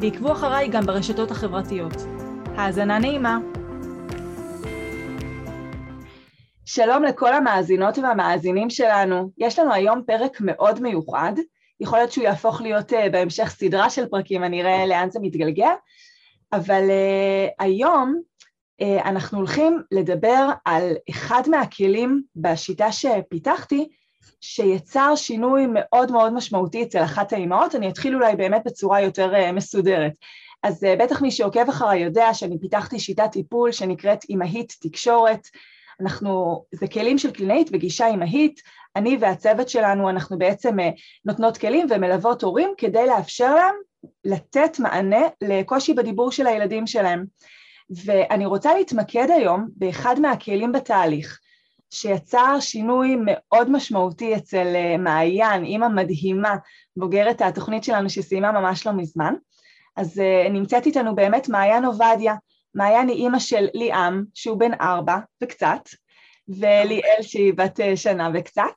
ועקבו אחריי גם ברשתות החברתיות. האזנה נעימה. שלום לכל המאזינות והמאזינים שלנו. יש לנו היום פרק מאוד מיוחד. יכול להיות שהוא יהפוך להיות uh, בהמשך סדרה של פרקים, אני אראה לאן זה מתגלגל. אבל uh, היום uh, אנחנו הולכים לדבר על אחד מהכלים בשיטה שפיתחתי, שיצר שינוי מאוד מאוד משמעותי אצל אחת האימהות, אני אתחיל אולי באמת בצורה יותר uh, מסודרת. אז uh, בטח מי שעוקב אחריי יודע שאני פיתחתי שיטת טיפול שנקראת אימהית תקשורת. אנחנו, זה כלים של קלינאית וגישה אימהית, אני והצוות שלנו אנחנו בעצם uh, נותנות כלים ומלוות הורים כדי לאפשר להם לתת מענה לקושי בדיבור של הילדים שלהם. ואני רוצה להתמקד היום באחד מהכלים בתהליך, שיצר שינוי מאוד משמעותי אצל אה, מעיין, אימא מדהימה, בוגרת התוכנית שלנו שסיימה ממש לא מזמן. אז uh, נמצאת איתנו באמת מעיין עובדיה. מעיין היא אימא של ליאם, שהוא בן ארבע וקצת, וליאל שהיא בת uh, שנה וקצת,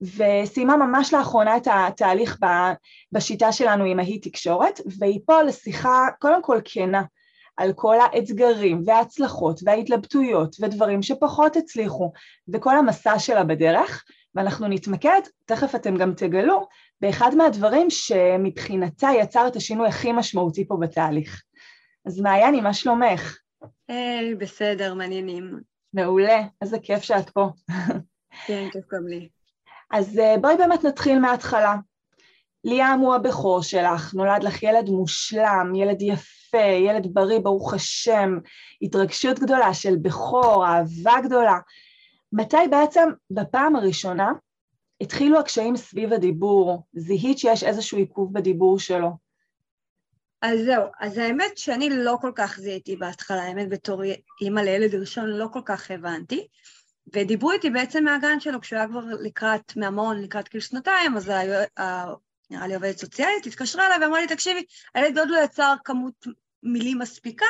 וסיימה ממש לאחרונה את התהליך בשיטה שלנו עם ההיא תקשורת, והיא פה לשיחה קודם כל כנה על כל האתגרים וההצלחות וההתלבטויות ודברים שפחות הצליחו וכל המסע שלה בדרך, ואנחנו נתמקד, תכף אתם גם תגלו, באחד מהדברים שמבחינתה יצר את השינוי הכי משמעותי פה בתהליך. אז מעייני, מה שלומך? היי, hey, בסדר, מעניינים. מעולה, איזה כיף שאת פה. כן, כיף גם לי. אז אה, בואי באמת נתחיל מההתחלה. ליאם הוא הבכור שלך, נולד לך ילד מושלם, ילד יפה, ילד בריא, ברוך השם, התרגשות גדולה של בכור, אהבה גדולה. מתי בעצם בפעם הראשונה התחילו הקשיים סביב הדיבור? זיהית שיש איזשהו עיכוב בדיבור שלו? אז זהו, אז האמת שאני לא כל כך זיהיתי בהתחלה, האמת בתור אימא לילד ראשון לא כל כך הבנתי. ודיברו איתי בעצם מהגן שלו, כשהוא היה כבר לקראת, מהמון, לקראת גיל שנתיים, אז נראה לי עובדת סוציאלית, התקשרה אליי ואמרה לי, תקשיבי, הילד עוד לא יצר כמות מילים מספיקה.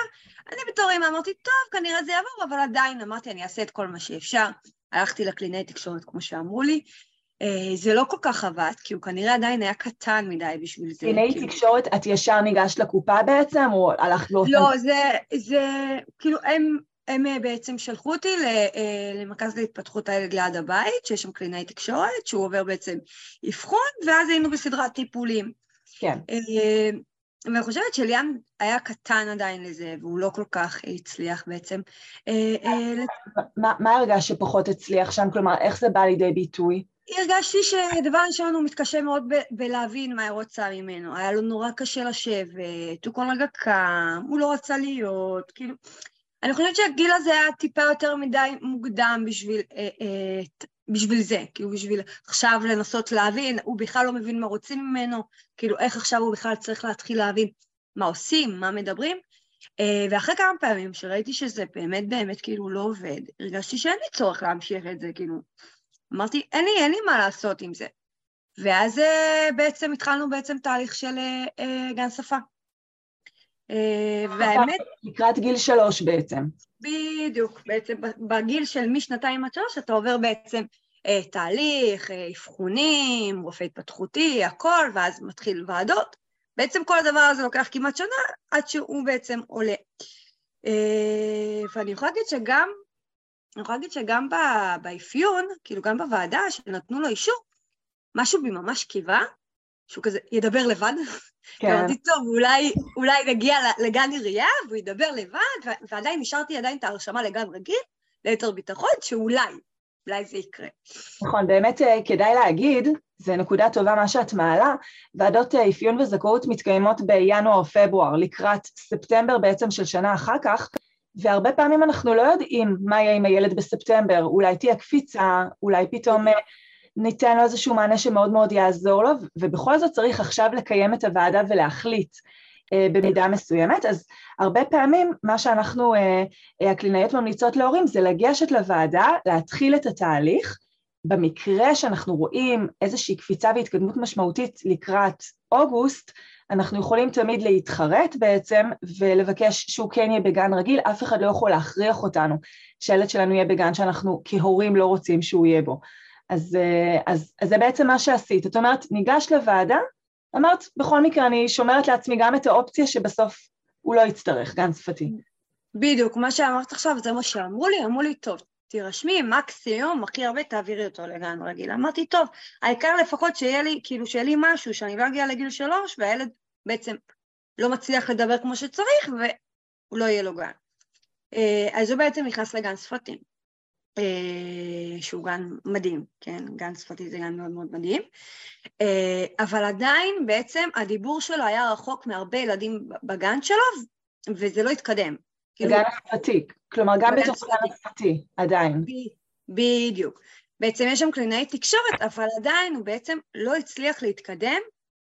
אני בתור אימא אמרתי, טוב, כנראה זה יעבור, אבל עדיין אמרתי, אני אעשה את כל מה שאפשר. הלכתי לקלינאי תקשורת, כמו שאמרו לי. אה, זה לא כל כך עבד, כי הוא כנראה עדיין היה קטן מדי בשביל זה. קלינאי כאילו... תקשורת, את ישר ניגשת לקופה בעצם, או הלכת באופן... לא, זה, זה, כאילו, הם הם אה, בעצם שלחו אותי אה, למרכז להתפתחות הילד ליד הבית, שיש שם קלינאי תקשורת, שהוא עובר בעצם אבחון, ואז היינו בסדרת טיפולים. כן. אה, ואני חושבת שליאן היה קטן עדיין לזה, והוא לא כל כך הצליח בעצם. מה הרגש שפחות הצליח שם? כלומר, איך זה בא לידי ביטוי? הרגשתי שדבר ראשון הוא מתקשה מאוד בלהבין מה היא רוצה ממנו. היה לו נורא קשה לשבת, הוא כל רגע קם, הוא לא רצה להיות, כאילו... אני חושבת שהגיל הזה היה טיפה יותר מדי מוקדם בשביל, אה, אה, בשביל זה, כאילו בשביל עכשיו לנסות להבין, הוא בכלל לא מבין מה רוצים ממנו, כאילו איך עכשיו הוא בכלל צריך להתחיל להבין מה עושים, מה מדברים. אה, ואחרי כמה פעמים שראיתי שזה באמת באמת כאילו לא עובד, הרגשתי שאין לי צורך להמשיך את זה, כאילו, אמרתי, אין לי, אין לי מה לעשות עם זה. ואז אה, בעצם התחלנו בעצם תהליך של אה, גן שפה. והאמת... לקראת גיל שלוש בעצם. בדיוק, בעצם בגיל של משנתיים עד שלוש אתה עובר בעצם אה, תהליך, אה, אבחונים, רופא התפתחותי, הכל, ואז מתחיל ועדות. בעצם כל הדבר הזה לוקח כמעט שנה עד שהוא בעצם עולה. ואני יכולה להגיד שגם, אני יכולה להגיד שגם באפיון, כאילו גם בוועדה שנתנו לו אישור, משהו בי ממש קיווה, שהוא כזה ידבר לבד. כן. אמרתי, טוב, אולי, אולי נגיע לגן עירייה והוא ידבר לבד, ועדיין נשארתי עדיין את ההרשמה לגן רגיל, ליתר ביטחון, שאולי, אולי זה יקרה. נכון, באמת אה, כדאי להגיד, זו נקודה טובה מה שאת מעלה, ועדות אה, אפיון וזכאות מתקיימות בינואר-פברואר, לקראת ספטמבר בעצם של שנה אחר כך, והרבה פעמים אנחנו לא יודעים מה יהיה עם הילד בספטמבר, אולי תהיה קפיצה, אולי פתאום אה, ניתן לו איזשהו מענה שמאוד מאוד יעזור לו, ובכל זאת צריך עכשיו לקיים את הוועדה ולהחליט אה, במידה מסוימת, אז הרבה פעמים מה שאנחנו, אה, אה, הקלינאיות ממליצות להורים זה לגשת לוועדה, להתחיל את התהליך, במקרה שאנחנו רואים איזושהי קפיצה והתקדמות משמעותית לקראת אוגוסט, אנחנו יכולים תמיד להתחרט בעצם ולבקש שהוא כן יהיה בגן רגיל, אף אחד לא יכול להכריח אותנו שהילד שלנו יהיה בגן שאנחנו כהורים לא רוצים שהוא יהיה בו. אז, אז, אז זה בעצם מה שעשית, את אומרת, ניגש לוועדה, אמרת, בכל מקרה אני שומרת לעצמי גם את האופציה שבסוף הוא לא יצטרך גן שפתי. בדיוק, מה שאמרת עכשיו זה מה שאמרו לי, אמרו לי, טוב, תירשמי, מקסימום, הכי הרבה תעבירי אותו לגן רגיל. אמרתי, טוב, העיקר לפחות שיהיה לי, כאילו, שיהיה לי משהו, שאני לא אגיע לגיל שלוש, והילד בעצם לא מצליח לדבר כמו שצריך, והוא לא יהיה לו גן. אה, אז הוא בעצם נכנס לגן שפתים, אה, שהוא גן מדהים, כן? גן שפתי זה גן מאוד מאוד מדהים. אה, אבל עדיין בעצם הדיבור שלו היה רחוק מהרבה ילדים בגן שלו, וזה לא התקדם. כאילו... גן שפתי, כלומר גם בתוך גן שפתי, עדיין. בדיוק. בעצם יש שם קלינאי תקשורת, אבל עדיין הוא בעצם לא הצליח להתקדם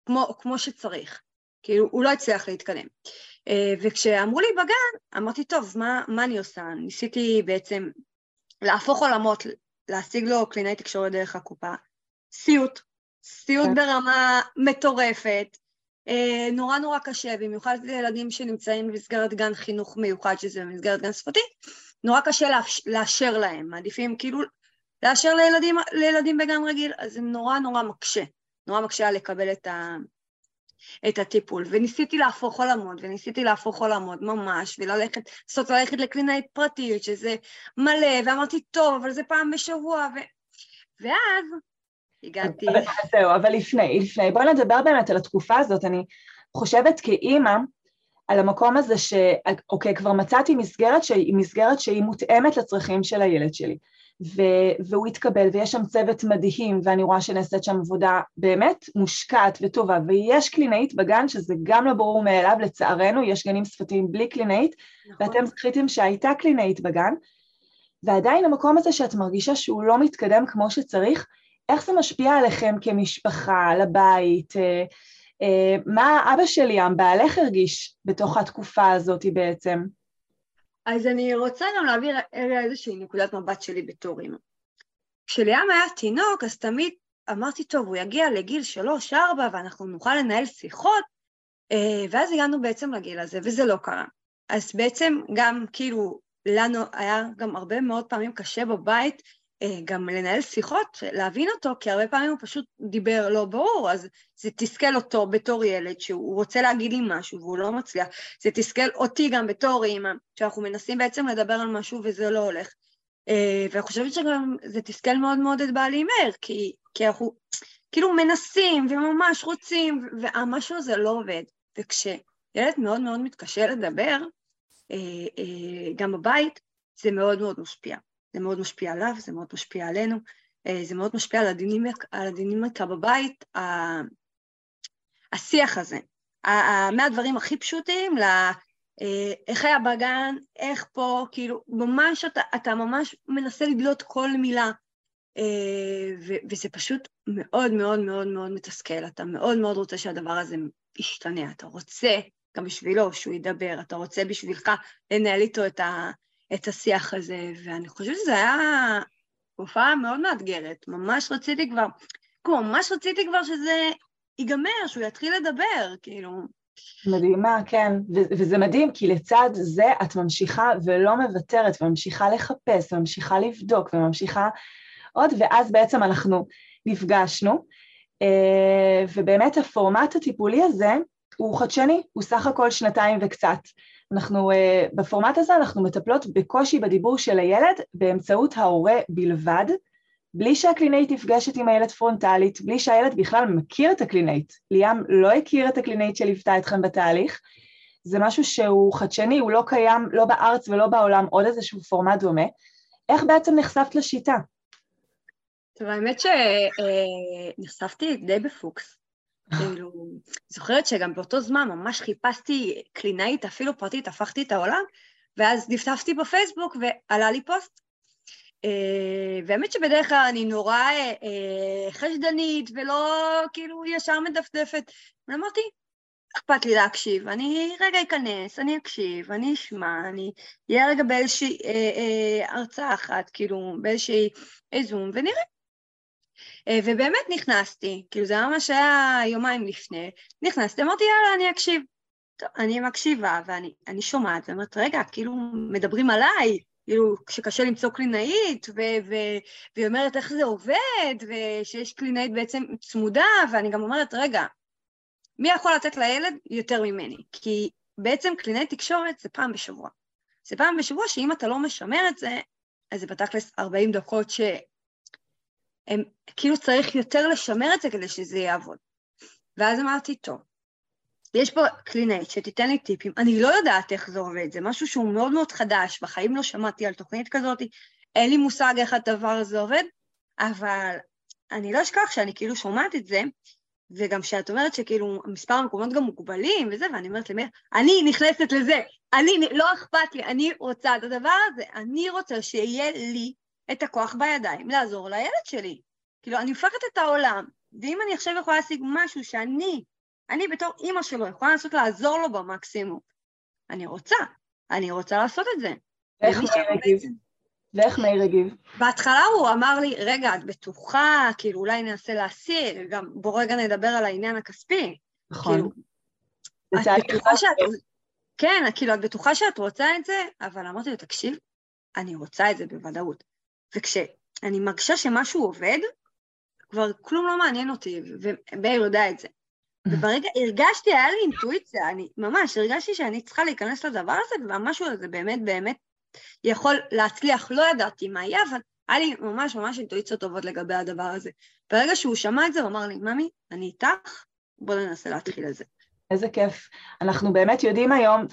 כמו, כמו שצריך. כאילו, הוא לא הצליח להתקדם. אה, וכשאמרו לי בגן, אמרתי, טוב, מה, מה אני עושה? ניסיתי בעצם להפוך עולמות, להשיג לו קלינאי תקשורת דרך הקופה. סיוט, סיוט כן. ברמה מטורפת, אה, נורא נורא קשה, במיוחד לילדים שנמצאים במסגרת גן חינוך מיוחד, שזה במסגרת גן שפתי, נורא קשה לאשר להם, מעדיפים כאילו לאשר לילדים, לילדים בגן רגיל, אז זה נורא נורא מקשה, נורא מקשה לקבל את, ה, את הטיפול. וניסיתי להפוך עולמות, וניסיתי להפוך עולמות ממש, וללכת, לנסות ללכת לקלינאית פרטית, שזה מלא, ואמרתי, טוב, אבל זה פעם בשבוע, ו... ואז הגעתי... זהו, אבל לפני, לפני, בואי נדבר באמת על התקופה הזאת, אני חושבת כאימא, על המקום הזה ש... אוקיי, כבר מצאתי מסגרת שהיא מסגרת שהיא מותאמת לצרכים של הילד שלי. ו... והוא התקבל, ויש שם צוות מדהים, ואני רואה שנעשית שם עבודה באמת מושקעת וטובה, ויש קלינאית בגן, שזה גם לא ברור מאליו, לצערנו, יש גנים שפתיים בלי קלינאית, נכון. ואתם זכיתם שהייתה קלינאית בגן, ועדיין המקום הזה שאת מרגישה שהוא לא מתקדם כמו שצריך, איך זה משפיע עליכם כמשפחה, על הבית? אה, אה, מה אבא של ליאם, בעלך הרגיש בתוך התקופה הזאת בעצם? אז אני רוצה גם להעביר איזושהי נקודת מבט שלי בתור אימא. כשליאם היה תינוק, אז תמיד אמרתי, טוב, הוא יגיע לגיל שלוש-ארבע ואנחנו נוכל לנהל שיחות, אה, ואז הגענו בעצם לגיל הזה, וזה לא קרה. אז בעצם גם כאילו לנו היה גם הרבה מאוד פעמים קשה בבית גם לנהל שיחות, להבין אותו, כי הרבה פעמים הוא פשוט דיבר לא ברור, אז זה תסכל אותו בתור ילד שהוא רוצה להגיד לי משהו והוא לא מצליח, זה תסכל אותי גם בתור אימא, שאנחנו מנסים בעצם לדבר על משהו וזה לא הולך. אה, ואני חושבת שגם זה תסכל מאוד מאוד את בעלי מאיר, כי, כי אנחנו כאילו מנסים וממש רוצים, והמשהו הזה לא עובד. וכשילד מאוד מאוד מתקשה לדבר, אה, גם בבית, זה מאוד מאוד משפיע. זה מאוד משפיע עליו, זה מאוד משפיע עלינו, אה, זה מאוד משפיע על הדינמיקה, על הדינמיקה בבית, השיח הזה, מהדברים הכי פשוטים ל... אה, איך היה בגן, איך פה, כאילו, ממש אתה, אתה ממש מנסה לדלות כל מילה, אה, ו- וזה פשוט מאוד מאוד מאוד מאוד מתסכל, אתה מאוד מאוד רוצה שהדבר הזה ישתנה, אתה רוצה גם בשבילו שהוא ידבר, אתה רוצה בשבילך לנהל איתו את, ה- את השיח הזה, ואני חושבת שזו הייתה תקופה מאוד מאתגרת. ממש רציתי כבר, כמו, ממש רציתי כבר שזה ייגמר, שהוא יתחיל לדבר, כאילו. מדהימה, כן, ו- וזה מדהים, כי לצד זה את ממשיכה ולא מוותרת, וממשיכה לחפש, וממשיכה לבדוק, וממשיכה עוד, ואז בעצם אנחנו נפגשנו, אה, ובאמת הפורמט הטיפולי הזה הוא חדשני, הוא סך הכל שנתיים וקצת. אנחנו, אה, בפורמט הזה אנחנו מטפלות בקושי בדיבור של הילד באמצעות ההורה בלבד, בלי שהקלינאית נפגשת עם הילד פרונטלית, בלי שהילד בכלל מכיר את הקלינאית. ליאם לא הכיר את הקלינאית שליוותה אתכם בתהליך. זה משהו שהוא חדשני, הוא לא קיים לא בארץ ולא בעולם, עוד איזשהו פורמט דומה. איך בעצם נחשפת לשיטה? טוב, האמת שנחשפתי די בפוקס. כאילו, זוכרת שגם באותו זמן ממש חיפשתי קלינאית, אפילו פרטית, הפכתי את העולם, ואז דפדפתי בפייסבוק ועלה לי פוסט. אה, והאמת שבדרך כלל אני נורא אה, חשדנית ולא כאילו ישר מדפדפת. ואמרתי, אכפת לי להקשיב, אני רגע אכנס, אני אקשיב, אני אשמע, אני אהיה רגע באיזושהי אה, אה, הרצאה אחת, כאילו באיזושהי איזון, ונראה. אה, ובאמת נכנסתי, כאילו זה ממש היה יומיים לפני, נכנסתי, אמרתי יאללה, אני אקשיב. טוב, אני מקשיבה ואני שומעת, ואני אומרת, רגע, כאילו מדברים עליי, כאילו שקשה למצוא קלינאית, והיא אומרת איך זה עובד, ושיש קלינאית בעצם צמודה, ואני גם אומרת, רגע, מי יכול לתת לילד יותר ממני? כי בעצם קלינאית תקשורת זה פעם בשבוע. זה פעם בשבוע שאם אתה לא משמר את זה, אז זה בתכלס 40 דקות שהם, כאילו צריך יותר לשמר את זה כדי שזה יעבוד. ואז אמרתי, טוב, יש פה קלינאית שתיתן לי טיפים, אני לא יודעת איך זה עובד, זה משהו שהוא מאוד מאוד חדש, בחיים לא שמעתי על תוכנית כזאת, אין לי מושג איך הדבר הזה עובד, אבל אני לא אשכח שאני כאילו שומעת את זה, וגם שאת אומרת שכאילו מספר המקומות גם מוגבלים וזה, ואני אומרת למאיר, אני נכנסת לזה, אני, לא אכפת לי, אני רוצה את הדבר הזה, אני רוצה שיהיה לי את הכוח בידיים לעזור לילד שלי. כאילו, אני הופכת את העולם, ואם אני עכשיו יכולה להשיג משהו שאני, אני בתור אימא שלו יכולה לנסות לעזור לו במקסימום, אני רוצה, אני רוצה לעשות את זה. איך מאיר הגיב? ואיך מאיר הגיב? בהתחלה הוא אמר לי, רגע, את בטוחה, כאילו אולי ננסה להסיר, גם בוא רגע נדבר על העניין הכספי. נכון. כאילו, את בטוחה שאת... כן, כאילו, את בטוחה שאת רוצה את זה, אבל אמרתי לו, תקשיב, אני רוצה את זה בוודאות. וכשאני מרגישה שמשהו עובד, כבר כלום לא מעניין אותי, ומאיר יודע את זה. וברגע, הרגשתי, היה לי אינטואיציה, אני ממש הרגשתי שאני צריכה להיכנס לדבר הזה, והמשהו הזה באמת באמת יכול להצליח, לא ידעתי מה יהיה, אבל היה לי ממש ממש אינטואיציות טובות לגבי הדבר הזה. ברגע שהוא שמע את זה, הוא אמר לי, ממי, אני איתך, בוא ננסה להתחיל את זה. איזה כיף. אנחנו באמת יודעים היום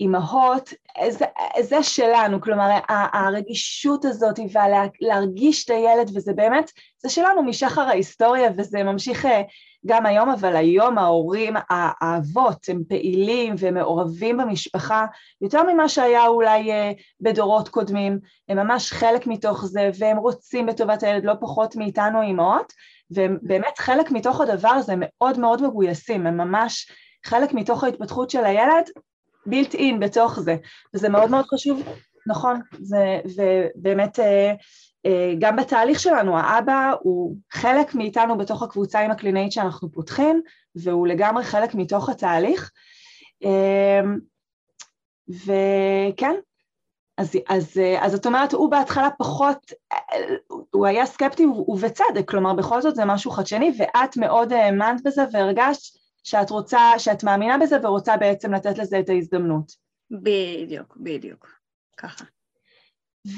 שאימהות, זה, זה שלנו, כלומר הרגישות הזאת ולהרגיש את הילד, וזה באמת, זה שלנו משחר ההיסטוריה וזה ממשיך אה, גם היום, אבל היום ההורים, האבות, הם פעילים ומעורבים במשפחה יותר ממה שהיה אולי אה, בדורות קודמים, הם ממש חלק מתוך זה והם רוצים בטובת הילד לא פחות מאיתנו אימהות, והם באמת חלק מתוך הדבר הזה מאוד מאוד מגויסים, הם ממש חלק מתוך ההתפתחות של הילד בילט אין בתוך זה, וזה מאוד מאוד חשוב, נכון, זה, ובאמת אה, אה, גם בתהליך שלנו, האבא הוא חלק מאיתנו בתוך הקבוצה עם הקלינאית שאנחנו פותחים, והוא לגמרי חלק מתוך התהליך. אה, וכן, אז, אז, אז את אומרת, הוא בהתחלה פחות, הוא היה סקפטי ובצדק, כלומר בכל זאת זה משהו חדשני, ואת מאוד האמנת בזה והרגשת שאת רוצה, שאת מאמינה בזה ורוצה בעצם לתת לזה את ההזדמנות. בדיוק, בדיוק, ככה.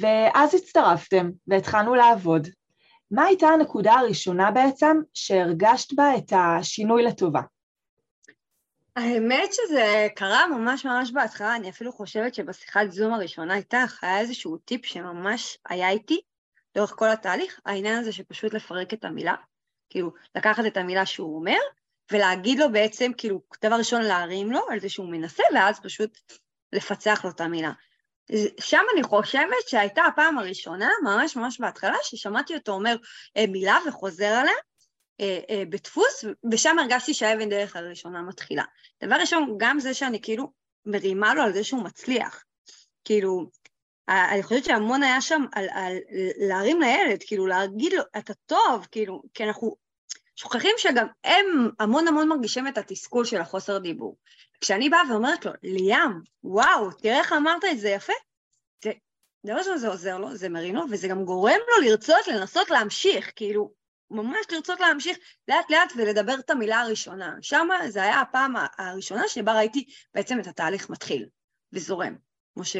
ואז הצטרפתם והתחלנו לעבוד. מה הייתה הנקודה הראשונה בעצם שהרגשת בה את השינוי לטובה? האמת שזה קרה ממש ממש בהתחלה, אני אפילו חושבת שבשיחת זום הראשונה איתך היה איזשהו טיפ שממש היה איתי לאורך כל התהליך, העניין הזה שפשוט לפרק את המילה, כאילו לקחת את המילה שהוא אומר ולהגיד לו בעצם, כאילו, דבר ראשון להרים לו על זה שהוא מנסה ואז פשוט לפצח לו את המילה. שם אני חושבת שהייתה הפעם הראשונה, ממש ממש בהתחלה, ששמעתי אותו אומר אה, מילה וחוזר עליה אה, אה, בדפוס, ושם הרגשתי שהאבן דרך הראשונה מתחילה. דבר ראשון, גם זה שאני כאילו מרימה לו על זה שהוא מצליח. כאילו, אני חושבת שהמון היה שם על, על להרים לילד, כאילו להגיד לו, אתה טוב, כאילו, כי אנחנו שוכחים שגם הם המון המון מרגישים את התסכול של החוסר דיבור. כשאני באה ואומרת לו, ליאם, וואו, תראה איך אמרת את זה יפה, זה, דבר ראשון זה עוזר לו, זה מרים לו, וזה גם גורם לו לרצות לנסות להמשיך, כאילו, ממש לרצות להמשיך לאט לאט ולדבר את המילה הראשונה. שם זה היה הפעם הראשונה שבה ראיתי בעצם את התהליך מתחיל וזורם, כמו ש...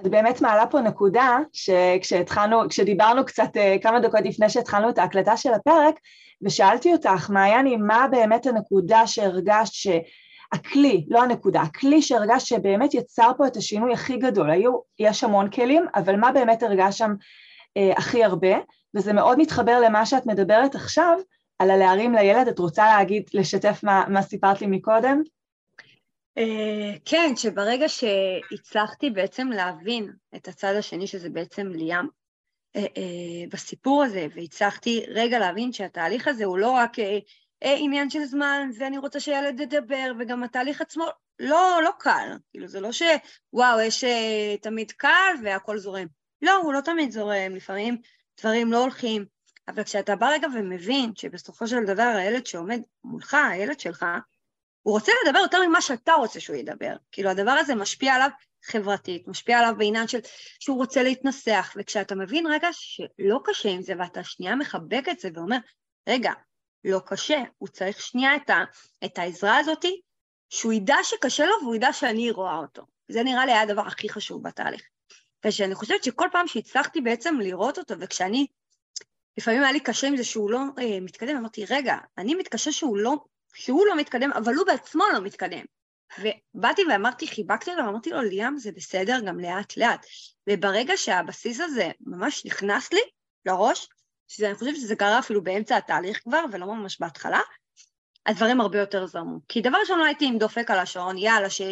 את באמת מעלה פה נקודה שכשהתחלנו, כשדיברנו קצת אה, כמה דקות לפני שהתחלנו את ההקלטה של הפרק, ושאלתי אותך, מעייני, מה באמת הנקודה שהרגשת שהכלי, לא הנקודה, הכלי שהרגשת שבאמת יצר פה את השינוי הכי גדול, היו, יש המון כלים, אבל מה באמת הרגשת שם אה, הכי הרבה, וזה מאוד מתחבר למה שאת מדברת עכשיו, על הלהרים לילד, את רוצה להגיד, לשתף מה, מה סיפרת לי מקודם? אה, כן, שברגע שהצלחתי בעצם להבין את הצד השני, שזה בעצם ליאם, בסיפור הזה, והצלחתי רגע להבין שהתהליך הזה הוא לא רק אה, עניין של זמן, ואני רוצה שילד ידבר, וגם התהליך עצמו לא, לא קל. כאילו, זה לא שוואו, יש אה, תמיד קל והכל זורם. לא, הוא לא תמיד זורם, לפעמים דברים לא הולכים. אבל כשאתה בא רגע ומבין שבסופו של דבר הילד שעומד מולך, הילד שלך, הוא רוצה לדבר יותר ממה שאתה רוצה שהוא ידבר. כאילו, הדבר הזה משפיע עליו חברתית, משפיע עליו בעניין של שהוא רוצה להתנסח, וכשאתה מבין רגע שלא קשה עם זה, ואתה שנייה מחבק את זה ואומר, רגע, לא קשה, הוא צריך שנייה את, ה, את העזרה הזאתי, שהוא ידע שקשה לו והוא ידע שאני רואה אותו. זה נראה לי היה הדבר הכי חשוב בתהליך. ושאני חושבת שכל פעם שהצלחתי בעצם לראות אותו, וכשאני, לפעמים היה לי קשה עם זה שהוא לא אה, מתקדם, אמרתי, רגע, אני מתקשה שהוא לא, שהוא לא מתקדם, אבל הוא בעצמו לא מתקדם. ובאתי ואמרתי, חיבקתי אותו ואמרתי לו, ליאם, זה בסדר, גם לאט-לאט. וברגע שהבסיס הזה ממש נכנס לי לראש, שאני חושבת שזה קרה אפילו באמצע התהליך כבר, ולא ממש בהתחלה, הדברים הרבה יותר זרמו. כי דבר ראשון לא הייתי עם דופק על השעון, יאללה, ש,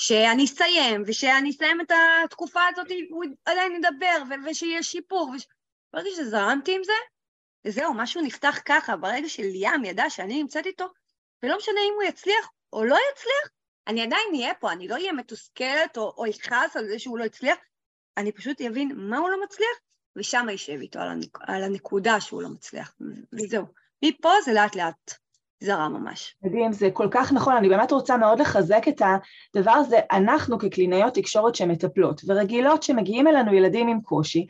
שאני אסיים, ושאני אסיים את התקופה הזאת, הוא עדיין ידבר, ו- ושיהיה שיפור. וש... ברגע שזרמתי עם זה, וזהו, משהו נפתח ככה, ברגע שליאם ידע שאני נמצאת איתו, ולא משנה אם הוא יצליח או לא יצליח, אני עדיין אהיה פה, אני לא אהיה מתוסכלת או, או אכעס על זה שהוא לא הצליח, אני פשוט אבין מה הוא לא מצליח, ושם אשב איתו על, הנק... על הנקודה שהוא לא מצליח, וזהו. מפה זה לאט לאט זרה ממש. מדהים, זה כל כך נכון, אני באמת רוצה מאוד לחזק את הדבר הזה, אנחנו כקלינאיות תקשורת שמטפלות, ורגילות שמגיעים אלינו ילדים עם קושי,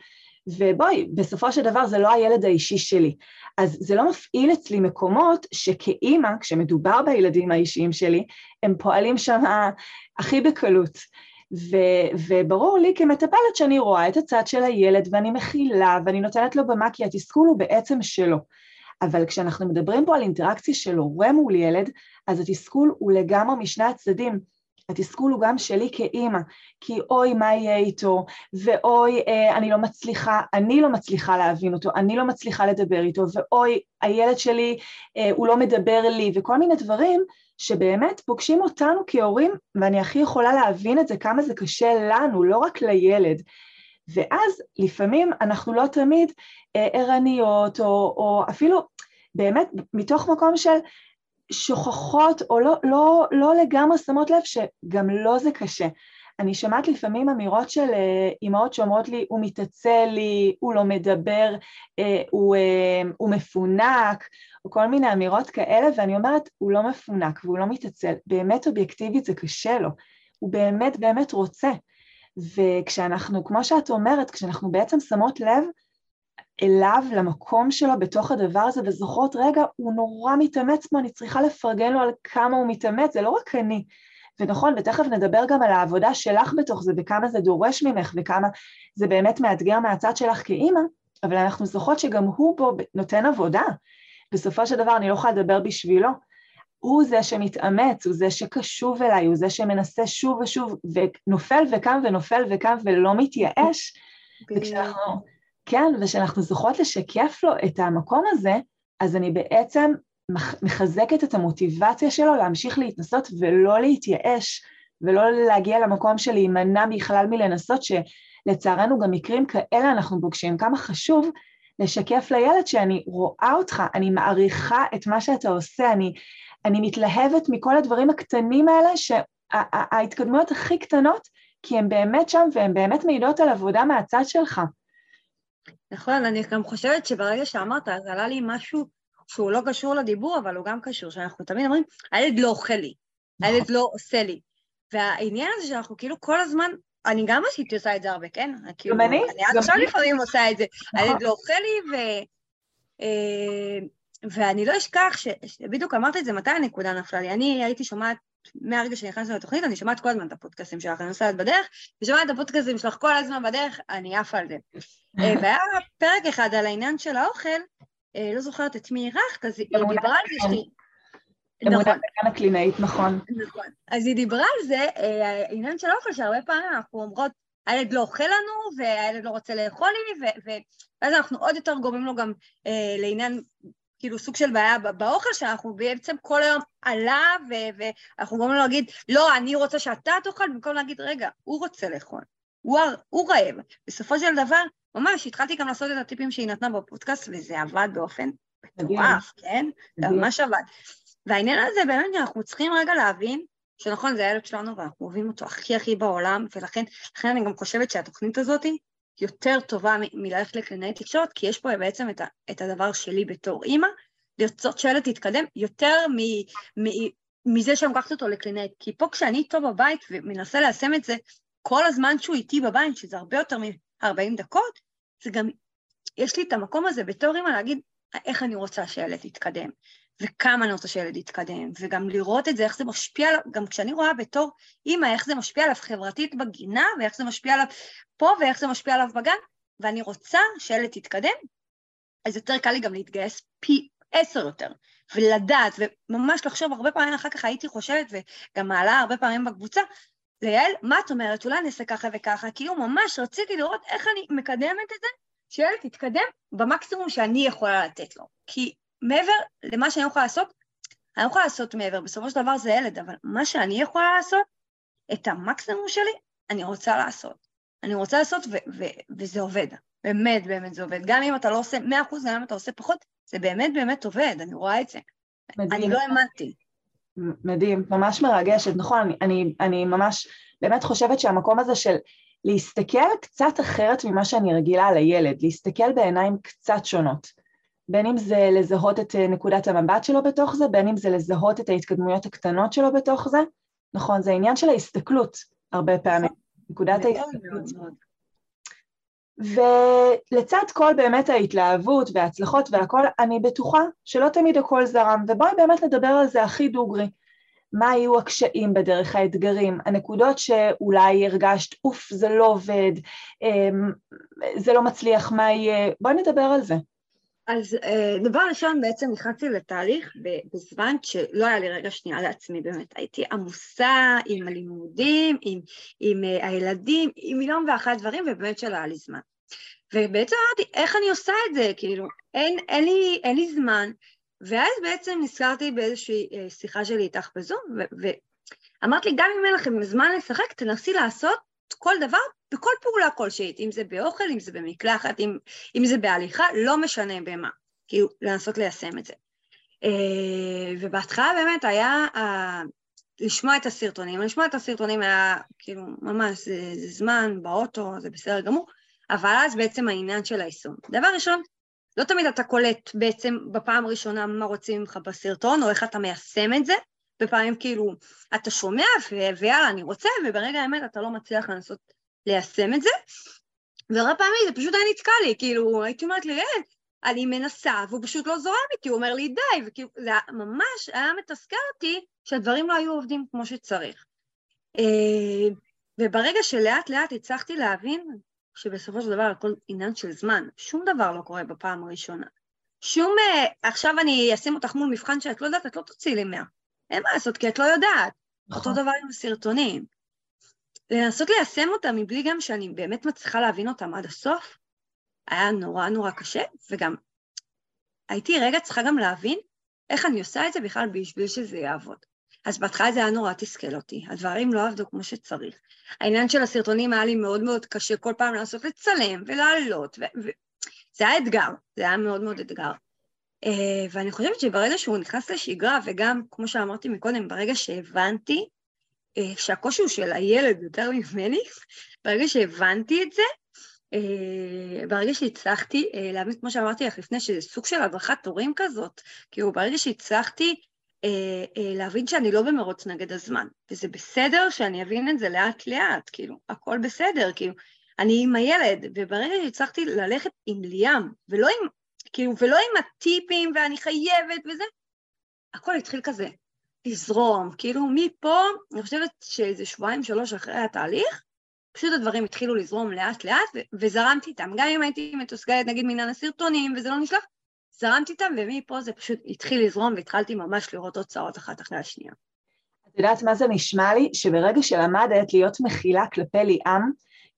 ובואי, בסופו של דבר זה לא הילד האישי שלי. אז זה לא מפעיל אצלי מקומות שכאימא, כשמדובר בילדים האישיים שלי, הם פועלים שם הכי בקלות. ו- וברור לי כמטפלת שאני רואה את הצד של הילד ואני מכילה ואני נותנת לו במה כי התסכול הוא בעצם שלו. אבל כשאנחנו מדברים פה על אינטראקציה של הורה מול ילד, אז התסכול הוא לגמרי משני הצדדים. התסכול הוא גם שלי כאימא, כי אוי מה יהיה איתו, ואוי אה, אני לא מצליחה, אני לא מצליחה להבין אותו, אני לא מצליחה לדבר איתו, ואוי הילד שלי אה, הוא לא מדבר לי, וכל מיני דברים שבאמת פוגשים אותנו כהורים, ואני הכי יכולה להבין את זה, כמה זה קשה לנו, לא רק לילד. ואז לפעמים אנחנו לא תמיד אה, ערניות, או, או אפילו באמת מתוך מקום של שוכחות או לא, לא, לא לגמרי שמות לב שגם לא זה קשה. אני שומעת לפעמים אמירות של אה, אימהות שאומרות לי, הוא מתעצל לי, הוא לא מדבר, אה, הוא, הוא מפונק, או כל מיני אמירות כאלה, ואני אומרת, הוא לא מפונק והוא לא מתעצל. באמת אובייקטיבית זה קשה לו, הוא באמת באמת רוצה. וכשאנחנו, כמו שאת אומרת, כשאנחנו בעצם שמות לב אליו, למקום שלו בתוך הדבר הזה, וזוכרות, רגע, הוא נורא מתאמץ פה, אני צריכה לפרגן לו על כמה הוא מתאמץ, זה לא רק אני. ונכון, ותכף נדבר גם על העבודה שלך בתוך זה, וכמה זה דורש ממך, וכמה זה באמת מאתגר מהצד שלך כאימא, אבל אנחנו זוכרות שגם הוא פה נותן עבודה. בסופו של דבר אני לא יכולה לדבר בשבילו. הוא זה שמתאמץ, הוא זה שקשוב אליי, הוא זה שמנסה שוב ושוב, ונופל וקם ונופל וקם ולא מתייאש. וכשאנחנו, כן, וכשאנחנו זוכרות לשקף לו את המקום הזה, אז אני בעצם מחזקת את המוטיבציה שלו להמשיך להתנסות ולא להתייאש, ולא להגיע למקום של להימנע בכלל מלנסות, שלצערנו גם מקרים כאלה אנחנו פוגשים. כמה חשוב לשקף לילד שאני רואה אותך, אני מעריכה את מה שאתה עושה, אני, אני מתלהבת מכל הדברים הקטנים האלה, שההתקדמויות הכי קטנות, כי הן באמת שם והן באמת מעידות על עבודה מהצד שלך. נכון, אני גם חושבת שברגע שאמרת, אז עלה לי משהו שהוא לא קשור לדיבור, אבל הוא גם קשור, שאנחנו תמיד אומרים, הילד לא אוכל לי, הילד נכון. לא עושה לי. והעניין הזה שאנחנו כאילו כל הזמן אני גם עשיתי עושה את זה הרבה, כן? כאילו, גם אני? אני עד עכשיו לפעמים עושה את זה. נכון. הילד לא אוכל לי, ו... אה, ואני לא אשכח שבדיוק אמרת את זה, מתי הנקודה נפלה לי? אני הייתי שומעת, מהרגע שנכנסתי לתוכנית, אני שומעת כל הזמן את הפודקאסים שלך, אני נוסעת בדרך, ושומעת את הפודקאסים שלך כל הזמן בדרך, אני עפה על זה. אה, והיה פרק אחד על העניין של האוכל, אה, לא זוכרת את מי אירחת, אז היא דיברה על זה שהיא... נכון. הקלינאית, נכון. נכון. אז היא דיברה על זה, אה, העניין של האוכל, שהרבה פעמים אנחנו אומרות, הילד לא אוכל לנו, והילד לא רוצה לאכול לי, ואז אנחנו עוד יותר גורמים לו גם לעניין, כאילו סוג של בעיה באוכל, שאנחנו בעצם כל היום עליו, ואנחנו גורמים לו להגיד, לא, אני רוצה שאתה תאכל, במקום להגיד, רגע, הוא רוצה לאכול, הוא, הוא רעב. בסופו של דבר, ממש התחלתי גם לעשות את הטיפים שהיא נתנה בפודקאסט, וזה עבד באופן מטורף, כן? זה ממש עבד. והעניין הזה באמת שאנחנו צריכים רגע להבין שנכון, זה הילד שלנו ואנחנו אוהבים אותו הכי הכי בעולם, ולכן אני גם חושבת שהתוכנית הזאת יותר טובה מללכת לקלינאי תקשורת, כי יש פה בעצם את, ה, את הדבר שלי בתור אימא, לרצות שהילד יתקדם יותר מ, מ, מזה שאני לוקחת אותו לקלינאית. כי פה כשאני איתו בבית ומנסה ליישם את זה כל הזמן שהוא איתי בבית, שזה הרבה יותר מ-40 דקות, זה גם, יש לי את המקום הזה בתור אימא להגיד איך אני רוצה שהילד יתקדם. וכמה אני רוצה שילד יתקדם, וגם לראות את זה, איך זה משפיע עליו, גם כשאני רואה בתור אימא, איך זה משפיע עליו חברתית בגינה, ואיך זה משפיע עליו פה, ואיך זה משפיע עליו בגן, ואני רוצה שילד יתקדם, אז יותר קל לי גם להתגייס פי עשר יותר, ולדעת, וממש לחשוב, הרבה פעמים אחר כך הייתי חושבת, וגם מעלה הרבה פעמים בקבוצה, ליעל, מה את אומרת? אולי נעשה ככה וככה, כאילו ממש רציתי לראות איך אני מקדמת את זה, שילד יתקדם במקסימום שאני יכולה לתת לו. כי מעבר למה שאני יכולה לעשות, אני לא יכולה לעשות מעבר, בסופו של דבר זה ילד, אבל מה שאני יכולה לעשות, את המקסימום שלי, אני רוצה לעשות. אני רוצה לעשות, ו- ו- וזה עובד. באמת, באמת זה עובד. גם אם אתה לא עושה 100%, גם אם אתה עושה פחות, זה באמת באמת עובד, אני רואה את זה. מדהים. אני לא האמנתי. מדהים, ממש מרגשת, נכון, אני, אני, אני ממש באמת חושבת שהמקום הזה של להסתכל קצת אחרת ממה שאני רגילה על הילד, להסתכל בעיניים קצת שונות. בין אם זה לזהות את אה, נקודת המבט שלו בתוך זה, בין אם זה לזהות את ההתקדמויות הקטנות שלו בתוך זה. נכון, זה עניין של ההסתכלות הרבה פעמים, נקודת ההסתכלות. ולצד כל באמת ההתלהבות וההצלחות והכל, אני בטוחה שלא תמיד הכל זרם, ובואי באמת נדבר על זה הכי דוגרי. מה היו הקשיים בדרך, האתגרים, הנקודות שאולי הרגשת, אוף, זה לא עובד, אמ, זה לא מצליח, מה יהיה? בואי נדבר על זה. אז אה, דבר ראשון, בעצם נכנסתי לתהליך בזמן שלא היה לי רגע שנייה לעצמי באמת. הייתי עמוסה עם הלימודים, עם, עם אה, הילדים, עם מיליון ואחת דברים, ובאמת שלא היה לי זמן. ובעצם אמרתי, איך אני עושה את זה? כאילו, אין, אין, לי, אין לי זמן. ואז בעצם נזכרתי באיזושהי אה, שיחה שלי איתך בזום, ואמרת לי, גם אם אין לכם זמן לשחק, תנסי לעשות כל דבר בכל פעולה כלשהי, אם זה באוכל, אם זה במקלחת, אם, אם זה בהליכה, לא משנה במה, כאילו לנסות ליישם את זה. אה, ובהתחלה באמת היה uh, לשמוע את הסרטונים, לשמוע את הסרטונים היה כאילו ממש, זה, זה זמן באוטו, זה בסדר גמור, אבל אז בעצם העניין של היישום. דבר ראשון, לא תמיד אתה קולט בעצם בפעם הראשונה מה רוצים ממך בסרטון, או איך אתה מיישם את זה, בפעמים כאילו אתה שומע ויאללה אני רוצה, וברגע האמת אתה לא מצליח לנסות ליישם את זה, והרבה פעמים זה פשוט היה נתקע לי, כאילו הייתי אומרת לי, אה, אני מנסה, והוא פשוט לא זורם איתי, הוא אומר לי די, וכאילו זה ממש היה מתסכל אותי שהדברים לא היו עובדים כמו שצריך. אה, וברגע שלאט לאט הצלחתי להבין שבסופו של דבר הכל עניין של זמן, שום דבר לא קורה בפעם הראשונה. שום, אה, עכשיו אני אשים אותך מול מבחן שאת לא יודעת, את לא תוציאי לי מאה. אין מה לעשות, כי את לא יודעת. נכון. אותו דבר עם הסרטונים. לנסות ליישם אותם מבלי גם שאני באמת מצליחה להבין אותם עד הסוף, היה נורא נורא קשה, וגם הייתי רגע צריכה גם להבין איך אני עושה את זה בכלל בשביל שזה יעבוד. אז בהתחלה זה היה נורא תסכל אותי, הדברים לא עבדו כמו שצריך. העניין של הסרטונים היה לי מאוד מאוד קשה כל פעם לעשות לצלם ולעלות, וזה היה אתגר, זה היה מאוד מאוד אתגר. אה, ואני חושבת שברגע שהוא נכנס לשגרה, וגם, כמו שאמרתי מקודם, ברגע שהבנתי אה, שהקושי הוא של הילד יותר ממני, ברגע שהבנתי את זה, אה, ברגע שהצלחתי להבין, כמו שאמרתי לך לפני, שזה סוג של הדרכת הורים כזאת, כאילו ברגע שהצלחתי להבין שאני לא במרוץ נגד הזמן, וזה בסדר שאני אבין את זה לאט לאט, כאילו, הכל בסדר, כאילו, אני עם הילד, וברגע שהצלחתי ללכת עם ליאם, ולא עם כאילו, ולא עם הטיפים ואני חייבת וזה, הכל התחיל כזה, לזרום, כאילו מפה, אני חושבת שאיזה שבועיים שלוש אחרי התהליך, פשוט הדברים התחילו לזרום לאט לאט וזרמתי איתם, גם אם הייתי מתוסכלת נגיד מעניין הסרטונים וזה לא נשלח, זרמתי איתם ומפה זה פשוט התחיל לזרום והתחלתי ממש לראות תוצאות אחת אחרי השנייה. את יודעת מה זה נשמע לי? שברגע שלמדת להיות מכילה כלפי ליאם,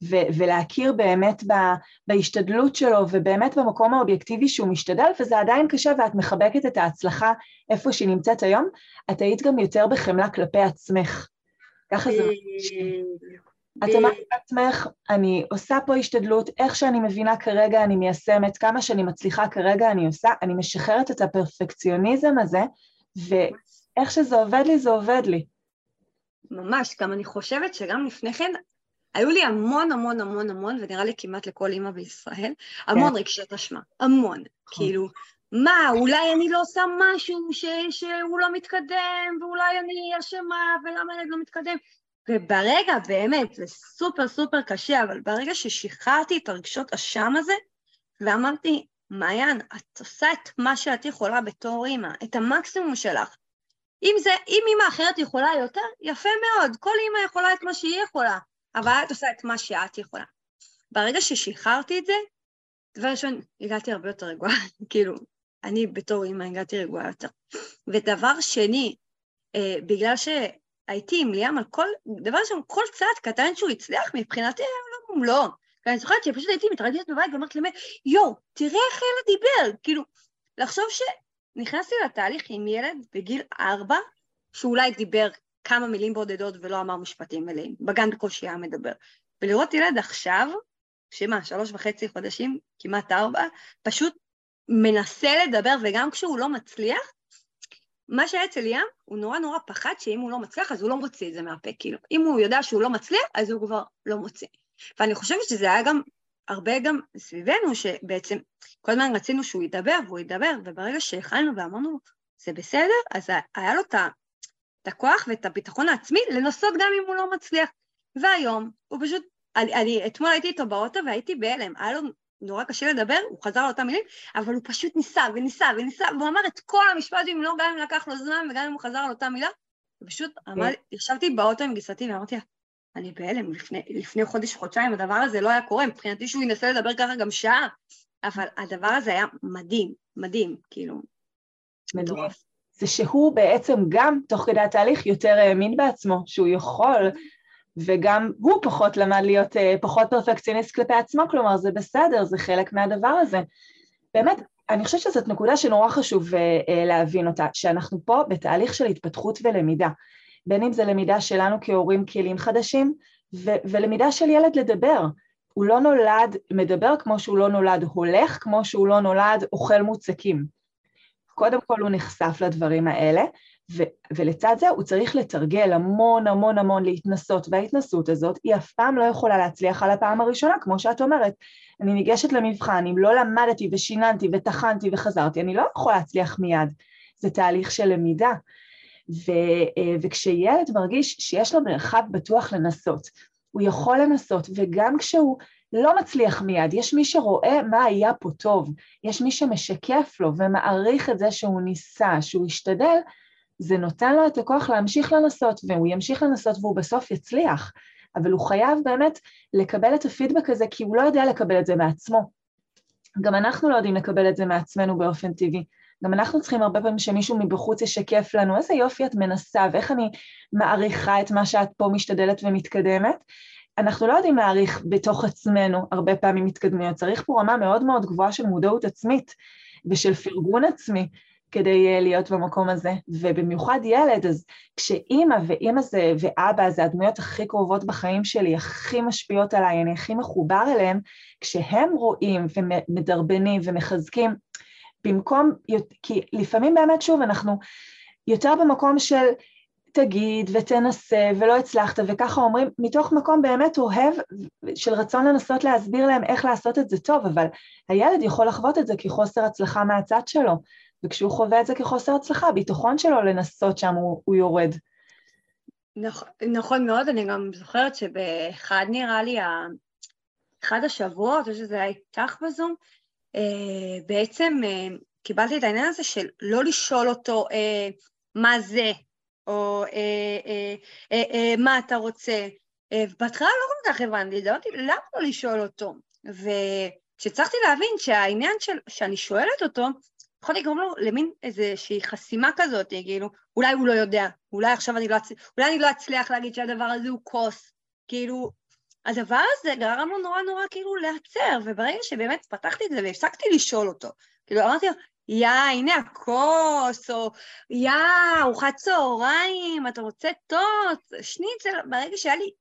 ו- ולהכיר באמת ב- בהשתדלות שלו ובאמת במקום האובייקטיבי שהוא משתדל, וזה עדיין קשה ואת מחבקת את ההצלחה איפה שהיא נמצאת היום, את היית גם יותר בחמלה כלפי עצמך. ככה זה מרגיש. את אמרת לעצמך, אני עושה פה השתדלות, איך שאני מבינה כרגע אני מיישמת, כמה שאני מצליחה כרגע אני עושה, אני משחררת את הפרפקציוניזם הזה, ואיך שזה עובד לי, זה עובד לי. ממש, גם אני חושבת שגם לפני כן, היו לי המון המון המון המון, ונראה לי כמעט לכל אימא בישראל, המון כן. רגשת אשמה, המון. נכון. כאילו, מה, אולי אני לא עושה משהו ש, שהוא לא מתקדם, ואולי אני אשמה, ולמה אני לא מתקדם? וברגע, באמת, זה סופר סופר קשה, אבל ברגע ששחררתי את הרגשות אשם הזה, ואמרתי, מעיין, את עושה את מה שאת יכולה בתור אימא, את המקסימום שלך. אם זה, אם אימא אחרת יכולה יותר, יפה מאוד, כל אימא יכולה את מה שהיא יכולה, אבל את עושה את מה שאת יכולה. ברגע ששחררתי את זה, דבר ראשון, הגעתי הרבה יותר רגועה, כאילו, אני בתור אימא הגעתי רגועה יותר. ודבר שני, אה, בגלל שהייתי עם ליאם על כל, דבר ראשון, כל צעד קטן שהוא הצליח, מבחינתי היה עולם ומלואו. ואני זוכרת שפשוט הייתי מתרגשת בבית ואומרת למי, יואו, תראה איך הילד דיבר. כאילו, לחשוב שנכנסתי לתהליך עם ילד בגיל ארבע, שאולי דיבר כמה מילים בודדות ולא אמר משפטים מלאים, בגן בקושי היה מדבר. ולראות ילד עכשיו, שמה, שלוש וחצי חודשים, כמעט ארבע, פשוט מנסה לדבר, וגם כשהוא לא מצליח, מה שהיה אצל ים, הוא נורא נורא פחד שאם הוא לא מצליח, אז הוא לא מוציא את זה מהפה, כאילו. אם הוא יודע שהוא לא מצליח, אז הוא כבר לא מוציא. ואני חושבת שזה היה גם הרבה גם סביבנו, שבעצם כל הזמן רצינו שהוא ידבר והוא ידבר, וברגע שהכלנו ואמרנו לו, זה בסדר, אז היה לו את הכוח ואת הביטחון העצמי לנסות גם אם הוא לא מצליח. והיום, הוא פשוט, אני, אני אתמול הייתי איתו באוטו והייתי בהלם, היה לו נורא קשה לדבר, הוא חזר על אותם מילים, אבל הוא פשוט ניסה וניסה וניסה, והוא אמר את כל המשפטים, לא גם אם לקח לו זמן וגם אם הוא חזר על אותה מילה, ופשוט אמר, ישבתי באוטו עם גיסתי ואמרתי לה, אני בהלם, לפני, לפני חודש, חודשיים, הדבר הזה לא היה קורה, מבחינתי שהוא ינסה לדבר ככה גם שעה, אבל הדבר הזה היה מדהים, מדהים, כאילו, מטורף. זה שהוא בעצם גם תוך כדי התהליך יותר האמין בעצמו, שהוא יכול וגם הוא פחות למד להיות אה, פחות פרפקציוניסט כלפי עצמו, כלומר זה בסדר, זה חלק מהדבר הזה. באמת, אני חושבת שזאת נקודה שנורא חשוב אה, אה, להבין אותה, שאנחנו פה בתהליך של התפתחות ולמידה, בין אם זה למידה שלנו כהורים כלים חדשים, ו- ולמידה של ילד לדבר. הוא לא נולד מדבר כמו שהוא לא נולד הולך, כמו שהוא לא נולד אוכל מוצקים. קודם כל הוא נחשף לדברים האלה, ו- ולצד זה הוא צריך לתרגל המון המון המון להתנסות, וההתנסות הזאת היא אף פעם לא יכולה להצליח על הפעם הראשונה, כמו שאת אומרת. אני ניגשת למבחן, אם לא למדתי ושיננתי וטחנתי וחזרתי, אני לא יכולה להצליח מיד. זה תהליך של למידה. ו- אה, וכשילד מרגיש שיש לו מרחב בטוח לנסות, הוא יכול לנסות, וגם כשהוא לא מצליח מיד, יש מי שרואה מה היה פה טוב, יש מי שמשקף לו ומעריך את זה שהוא ניסה, שהוא השתדל, זה נותן לו את הכוח להמשיך לנסות, והוא ימשיך לנסות והוא בסוף יצליח, אבל הוא חייב באמת לקבל את הפידבק הזה, כי הוא לא יודע לקבל את זה מעצמו. גם אנחנו לא יודעים לקבל את זה מעצמנו באופן טבעי. גם אנחנו צריכים הרבה פעמים שמישהו מבחוץ ישקף לנו איזה יופי את מנסה ואיך אני מעריכה את מה שאת פה משתדלת ומתקדמת. אנחנו לא יודעים להעריך בתוך עצמנו הרבה פעמים התקדמויות, צריך פה רמה מאוד מאוד גבוהה של מודעות עצמית ושל פרגון עצמי, כדי אה, להיות במקום הזה, ובמיוחד ילד, אז כשאימא ואימא זה ואבא זה הדמויות הכי קרובות בחיים שלי, הכי משפיעות עליי, אני הכי מחובר אליהם, כשהם רואים ומדרבנים ומחזקים, במקום, כי לפעמים באמת שוב אנחנו יותר במקום של תגיד ותנסה ולא הצלחת וככה אומרים מתוך מקום באמת אוהב של רצון לנסות להסביר להם איך לעשות את זה טוב אבל הילד יכול לחוות את זה כחוסר הצלחה מהצד שלו וכשהוא חווה את זה כחוסר הצלחה, הביטחון שלו לנסות שם הוא, הוא יורד. נכון, נכון מאוד, אני גם זוכרת שבאחד נראה לי, אחד השבועות, או שזה היה איתך בזום, אה, בעצם אה, קיבלתי את העניין הזה של לא לשאול אותו אה, מה זה, או מה אתה רוצה. בהתחלה לא כל כך הבנתי, אמרתי, למה לא לשאול אותו? וכשהצלחתי להבין שהעניין שאני שואלת אותו, יכול לגרום לו למין איזושהי חסימה כזאת, כאילו, אולי הוא לא יודע, אולי עכשיו אני לא אצליח, אולי אני לא אצליח להגיד שהדבר הזה הוא כוס, כאילו, הדבר הזה גרם לו נורא נורא כאילו להיעצר, וברגע שבאמת פתחתי את זה והפסקתי לשאול אותו, כאילו אמרתי לו, יא, הנה הכוס, או יא, ארוחת צהריים, אתה רוצה טוט, שניצל, ברגע שהיה לי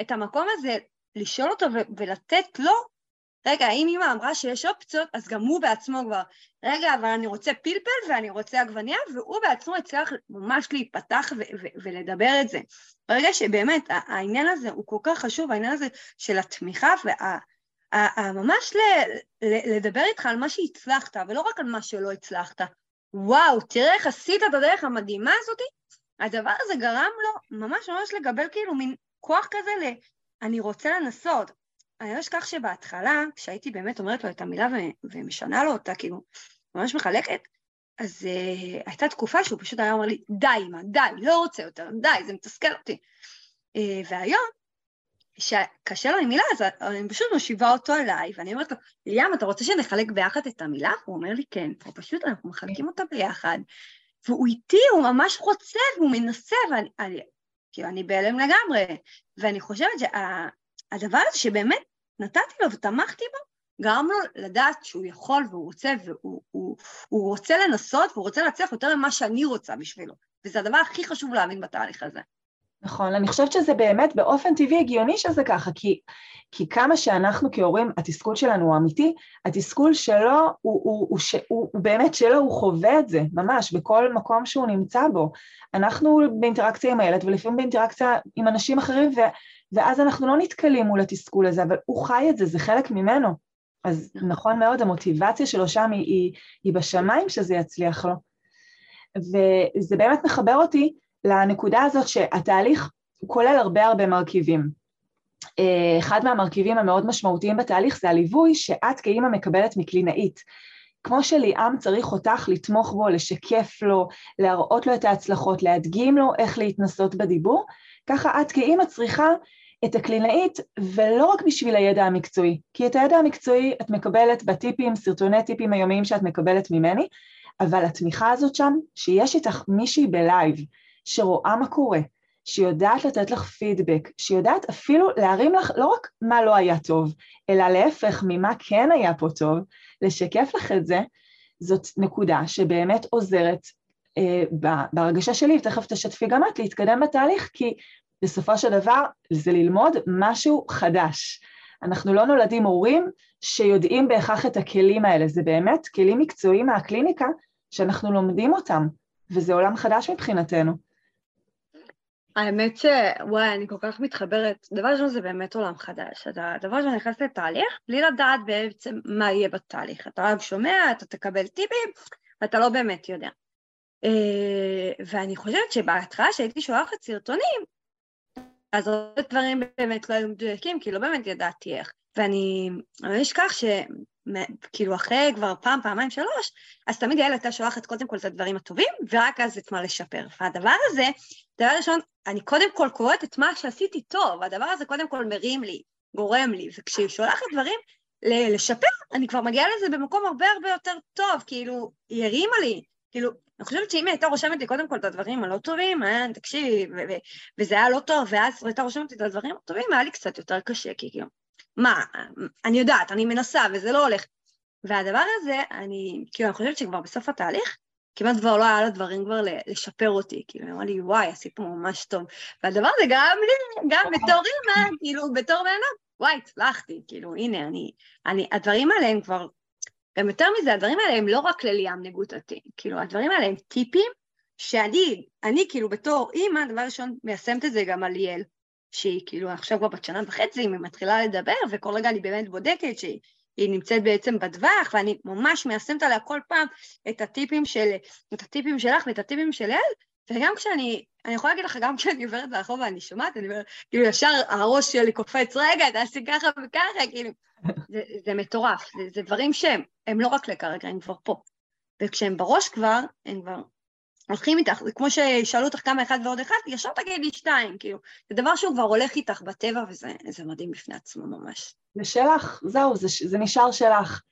את המקום הזה, לשאול אותו ולתת לו, רגע, אם אמא אמרה שיש אופציות, אז גם הוא בעצמו כבר, רגע, אבל אני רוצה פלפל ואני רוצה עגבניה, והוא בעצמו הצליח ממש להיפתח ולדבר את זה. ברגע שבאמת העניין הזה הוא כל כך חשוב, העניין הזה של התמיכה וה... ממש לדבר איתך על מה שהצלחת, ולא רק על מה שלא הצלחת. וואו, תראה איך עשית את הדרך המדהימה הזאתי. הדבר הזה גרם לו ממש ממש לקבל כאילו מין כוח כזה ל... אני רוצה לנסות. אני לא אשכח שבהתחלה, כשהייתי באמת אומרת לו את המילה ו... ומשנה לו אותה, כאילו, ממש מחלקת, אז uh, הייתה תקופה שהוא פשוט היה אומר לי, די, אמא, די, לא רוצה יותר, די, זה מתסכל אותי. Uh, והיום, שקשה לו עם מילה, אז אני פשוט מושיבה אותו אליי, ואני אומרת לו, ליאם, אתה רוצה שנחלק ביחד את המילה? הוא אומר לי, כן, ופשוט אנחנו מחלקים אותה ביחד, והוא איתי, הוא ממש רוצה, והוא מנסה, ואני, אני, כאילו, אני בהלם לגמרי, ואני חושבת שהדבר הזה שבאמת נתתי לו ותמכתי בו, גרם לו לדעת שהוא יכול והוא רוצה, והוא הוא, הוא רוצה לנסות והוא רוצה להצליח יותר ממה שאני רוצה בשבילו, וזה הדבר הכי חשוב להבין בתהליך הזה. נכון, אני חושבת שזה באמת באופן טבעי הגיוני שזה ככה, כי, כי כמה שאנחנו כהורים, התסכול שלנו הוא אמיתי, התסכול שלו הוא, הוא, הוא, הוא, הוא, הוא באמת שלו, הוא חווה את זה, ממש, בכל מקום שהוא נמצא בו. אנחנו באינטראקציה עם הילד, ולפעמים באינטראקציה עם אנשים אחרים, ו, ואז אנחנו לא נתקלים מול התסכול הזה, אבל הוא חי את זה, זה חלק ממנו. אז נכון מאוד, המוטיבציה שלו שם היא, היא, היא בשמיים שזה יצליח לו. וזה באמת מחבר אותי לנקודה הזאת שהתהליך כולל הרבה הרבה מרכיבים. אה, אחד מהמרכיבים המאוד משמעותיים בתהליך זה הליווי שאת כאימא מקבלת מקלינאית. כמו שליאם צריך אותך לתמוך בו, לשקף לו, להראות לו את ההצלחות, להדגים לו איך להתנסות בדיבור, ככה את כאימא צריכה את הקלינאית, ולא רק בשביל הידע המקצועי, כי את הידע המקצועי את מקבלת בטיפים, סרטוני טיפים היומיים שאת מקבלת ממני, אבל התמיכה הזאת שם, שיש איתך מישהי בלייב, שרואה מה קורה, שיודעת לתת לך פידבק, שיודעת אפילו להרים לך לא רק מה לא היה טוב, אלא להפך ממה כן היה פה טוב, לשקף לך את זה, זאת נקודה שבאמת עוזרת אה, בהרגשה שלי, ותכף תשתפי גם את, להתקדם בתהליך, כי בסופו של דבר זה ללמוד משהו חדש. אנחנו לא נולדים הורים שיודעים בהכרח את הכלים האלה, זה באמת כלים מקצועיים מהקליניקה שאנחנו לומדים אותם, וזה עולם חדש מבחינתנו. האמת ש... וואי, אני כל כך מתחברת. דבר ראשון זה באמת עולם חדש. אתה דבר ראשון נכנס לתהליך בלי לדעת בעצם מה יהיה בתהליך. אתה רק שומע, אתה תקבל טיפים, ואתה לא באמת יודע. אה, ואני חושבת שבהתחלה שהייתי שולחת סרטונים, אז הרבה דברים באמת לא היו מדויקים, כי לא באמת ידעתי איך. ואני לא אשכח ש... כאילו אחרי כבר פעם, פעמיים, שלוש, אז תמיד יעל הייתה שולחת קודם כל את הדברים הטובים, ורק אז את מה לשפר. והדבר הזה, דבר ראשון, אני קודם כל קוראת את מה שעשיתי טוב, והדבר הזה קודם כל מרים לי, גורם לי, וכשהיא שולחת דברים לשפר, אני כבר מגיעה לזה במקום הרבה הרבה יותר טוב, כאילו, היא הרימה לי, כאילו, אני חושבת שאם היא הייתה רושמת לי קודם כל את הדברים הלא טובים, אה, תקשיבי, וזה היה לא טוב, ואז הייתה רושמת לי את הדברים הטובים, היה לי קצת יותר קשה, כי כאילו, מה, אני יודעת, אני מנסה וזה לא הולך. והדבר הזה, אני, כאילו, אני חושבת שכבר בסוף התהליך, כמעט כבר לא היה לו דברים כבר לשפר אותי, כאילו, היא אמרה לי, וואי, עשית פה ממש טוב. והדבר הזה גם לי, גם בתור אימא, כאילו, בתור בן אדם, וואי, הצלחתי, כאילו, הנה, אני, אני, הדברים האלה הם כבר, גם יותר מזה, הדברים האלה הם לא רק לליאם נגותתי, כאילו, הדברים האלה הם טיפים שאני, אני כאילו בתור אימא, דבר ראשון, מיישמת את זה גם על ליאל, שהיא כאילו עכשיו כבר בת שנה וחצי, היא מתחילה לדבר, וכל רגע אני באמת בודקת שהיא נמצאת בעצם בטווח, ואני ממש מיישמת עליה כל פעם את הטיפים, של, את הטיפים שלך ואת הטיפים של אל, וגם כשאני, אני יכולה להגיד לך, גם כשאני עוברת ברחוב ואני שומעת, אני אומרת, כאילו ישר הראש שלי קופץ, רגע, תעשי ככה וככה, כאילו, זה, זה מטורף, זה, זה דברים שהם, הם לא רק לכרגע, הם כבר פה. וכשהם בראש כבר, הם כבר הולכים איתך, זה כמו שישאלו אותך כמה אחד ועוד אחד, ישר תגידי שתיים, כאילו, זה דבר שהוא כבר הולך איתך בטבע, וזה מדהים בפני עצמו ממש. זה שלך, זהו, זה, זה נשאר שלך.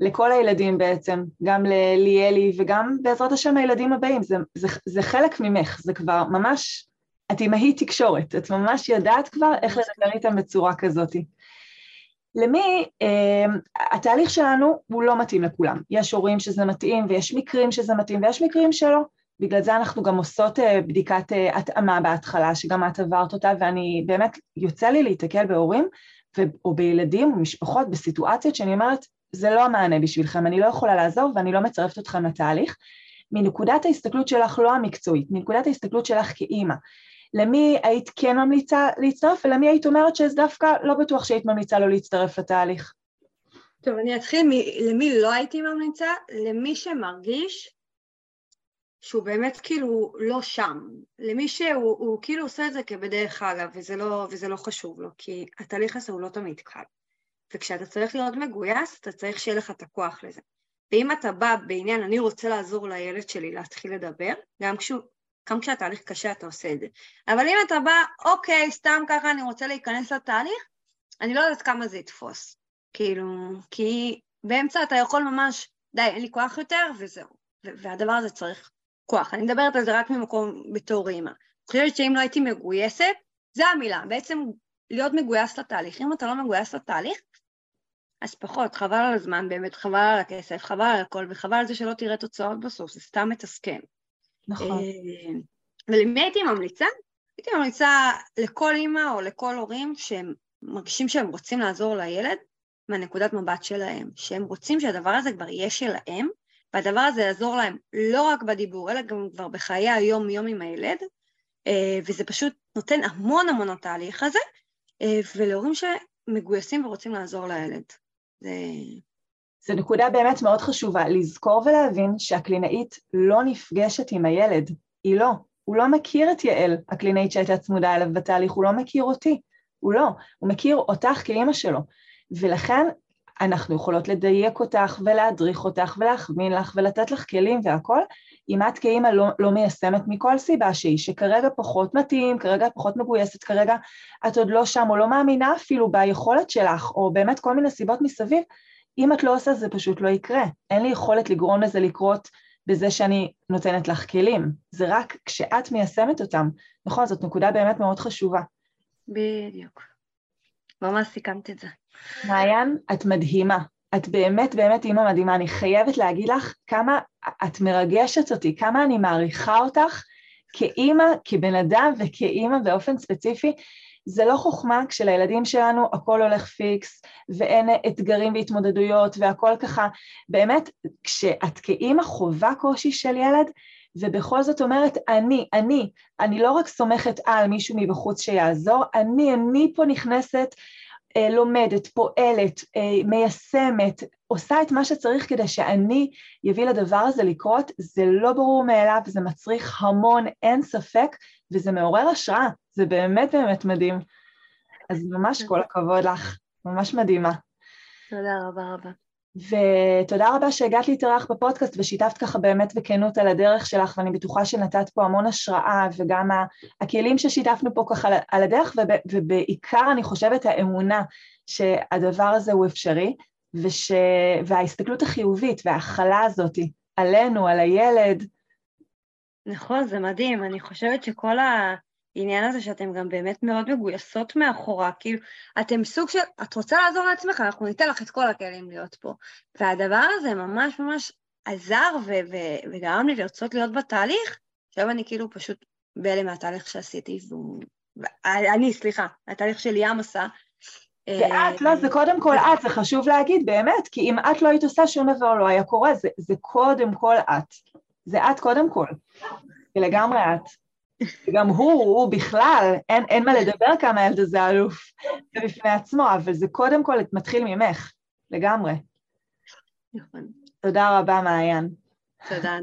לכל הילדים בעצם, גם לליאלי וגם בעזרת השם הילדים הבאים, זה, זה, זה חלק ממך, זה כבר ממש, את אימהית תקשורת, את ממש יודעת כבר איך לדבר איתם בצורה כזאת. למי, אה, התהליך שלנו הוא לא מתאים לכולם, יש הורים שזה מתאים ויש מקרים שזה מתאים ויש מקרים שלא. בגלל זה אנחנו גם עושות אה, בדיקת אה, התאמה בהתחלה, שגם את עברת אותה, ואני באמת, יוצא לי להתקל בהורים או בילדים ומשפחות בסיטואציות שאני אומרת, זה לא המענה בשבילכם, אני לא יכולה לעזור ואני לא מצרפת אתכם לתהליך. מנקודת ההסתכלות שלך לא המקצועית, מנקודת ההסתכלות שלך כאימא. למי היית כן ממליצה להצטרף ולמי היית אומרת שזה דווקא לא בטוח שהיית ממליצה לא להצטרף לתהליך? טוב, אני אתחיל מ- למי לא הייתי ממליצה, למי שמרגיש שהוא באמת כאילו לא שם, למי שהוא כאילו עושה את זה כבדרך אגב וזה לא, וזה לא חשוב לו, כי התהליך הזה הוא לא תמיד קל. וכשאתה צריך להיות מגויס, אתה צריך שיהיה לך את הכוח לזה. ואם אתה בא בעניין, אני רוצה לעזור לילד שלי להתחיל לדבר, גם, כשהוא, גם כשהתהליך קשה אתה עושה את זה. אבל אם אתה בא, אוקיי, סתם ככה אני רוצה להיכנס לתהליך, אני לא יודעת כמה זה יתפוס. כאילו, כי באמצע אתה יכול ממש, די, אין לי כוח יותר, וזהו. והדבר הזה צריך כוח. אני מדברת על זה רק ממקום בתור אימא. אני חושבת שאם לא הייתי מגויסת, זה המילה, בעצם להיות מגויס לתהליך. אם אתה לא מגויס לתהליך, אז פחות, חבל על הזמן באמת, חבל על הכסף, חבל על הכל, וחבל על זה שלא תראה תוצאות בסוף, זה סתם מתסכן. נכון. אה, ולמי הייתי ממליצה? הייתי ממליצה לכל אימא או לכל הורים שהם מרגישים שהם רוצים לעזור לילד מהנקודת מבט שלהם, שהם רוצים שהדבר הזה כבר יהיה שלהם, והדבר הזה יעזור להם לא רק בדיבור, אלא גם כבר בחיי היום-יום עם הילד, אה, וזה פשוט נותן המון המון התהליך הזה, אה, ולהורים שמגויסים ורוצים לעזור לילד. זה... זו נקודה באמת מאוד חשובה, לזכור ולהבין שהקלינאית לא נפגשת עם הילד, היא לא. הוא לא מכיר את יעל, הקלינאית שהייתה צמודה אליו בתהליך, הוא לא מכיר אותי, הוא לא. הוא מכיר אותך כאימא שלו. ולכן אנחנו יכולות לדייק אותך ולהדריך אותך ולהכווין לך ולתת לך כלים והכל, אם את כאימא לא, לא מיישמת מכל סיבה שהיא, שכרגע פחות מתאים, כרגע פחות מגויסת, כרגע את עוד לא שם או לא מאמינה אפילו ביכולת שלך, או באמת כל מיני סיבות מסביב, אם את לא עושה זה פשוט לא יקרה. אין לי יכולת לגרום לזה לקרות בזה שאני נותנת לך כלים, זה רק כשאת מיישמת אותם. נכון, זאת נקודה באמת מאוד חשובה. בדיוק. ממש סיכמת את זה. מעיין, את מדהימה. את באמת באמת אימא מדהימה. אני חייבת להגיד לך כמה את מרגשת אותי, כמה אני מעריכה אותך כאימא, כבן אדם וכאימא באופן ספציפי. זה לא חוכמה כשלילדים שלנו הכל הולך פיקס ואין אתגרים והתמודדויות והכל ככה, באמת, כשאת כאימא חווה קושי של ילד, ובכל זאת אומרת, אני, אני, אני לא רק סומכת על מישהו מבחוץ שיעזור, אני, אני פה נכנסת, אה, לומדת, פועלת, אה, מיישמת, עושה את מה שצריך כדי שאני יביא לדבר הזה לקרות, זה לא ברור מאליו, זה מצריך המון, אין ספק, וזה מעורר השראה, זה באמת באמת מדהים. אז ממש כל הכבוד לך, ממש מדהימה. תודה רבה רבה. ותודה רבה שהגעת להתארח בפודקאסט ושיתפת ככה באמת בכנות על הדרך שלך, ואני בטוחה שנתת פה המון השראה, וגם הכלים ששיתפנו פה ככה על הדרך, ובעיקר אני חושבת האמונה שהדבר הזה הוא אפשרי, וש... וההסתכלות החיובית וההכלה הזאת עלינו, על הילד. נכון, זה מדהים. אני חושבת שכל ה... העניין הזה שאתם גם באמת מאוד מגויסות מאחורה, כאילו, אתם סוג של, את רוצה לעזור לעצמך, אנחנו ניתן לך את כל הכלים להיות פה. והדבר הזה ממש ממש עזר ו- ו- וגרם לי לרצות להיות בתהליך, עכשיו אני כאילו פשוט בהלם מהתהליך שעשיתי, והוא... אני, סליחה, התהליך שליאם עשה. ואת, לא, זה קודם כל את, זה חשוב להגיד, באמת, כי אם את לא היית עושה, שום דבר לא היה קורה, זה, זה קודם כל את. זה את קודם כל, ולגמרי את. וגם הוא, הוא בכלל, אין, אין מה לדבר כמה הילד הזה אלוף בפני עצמו, אבל זה קודם כל מתחיל ממך, לגמרי. נכון. תודה רבה, מעיין. תודה.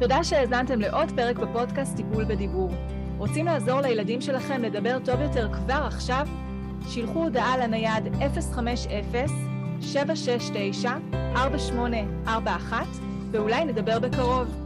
תודה שהאזנתם לעוד פרק בפודקאסט טיפול בדיבור. רוצים לעזור לילדים שלכם לדבר טוב יותר כבר עכשיו? שילחו הודעה לנייד 050-769-4841 ואולי נדבר בקרוב.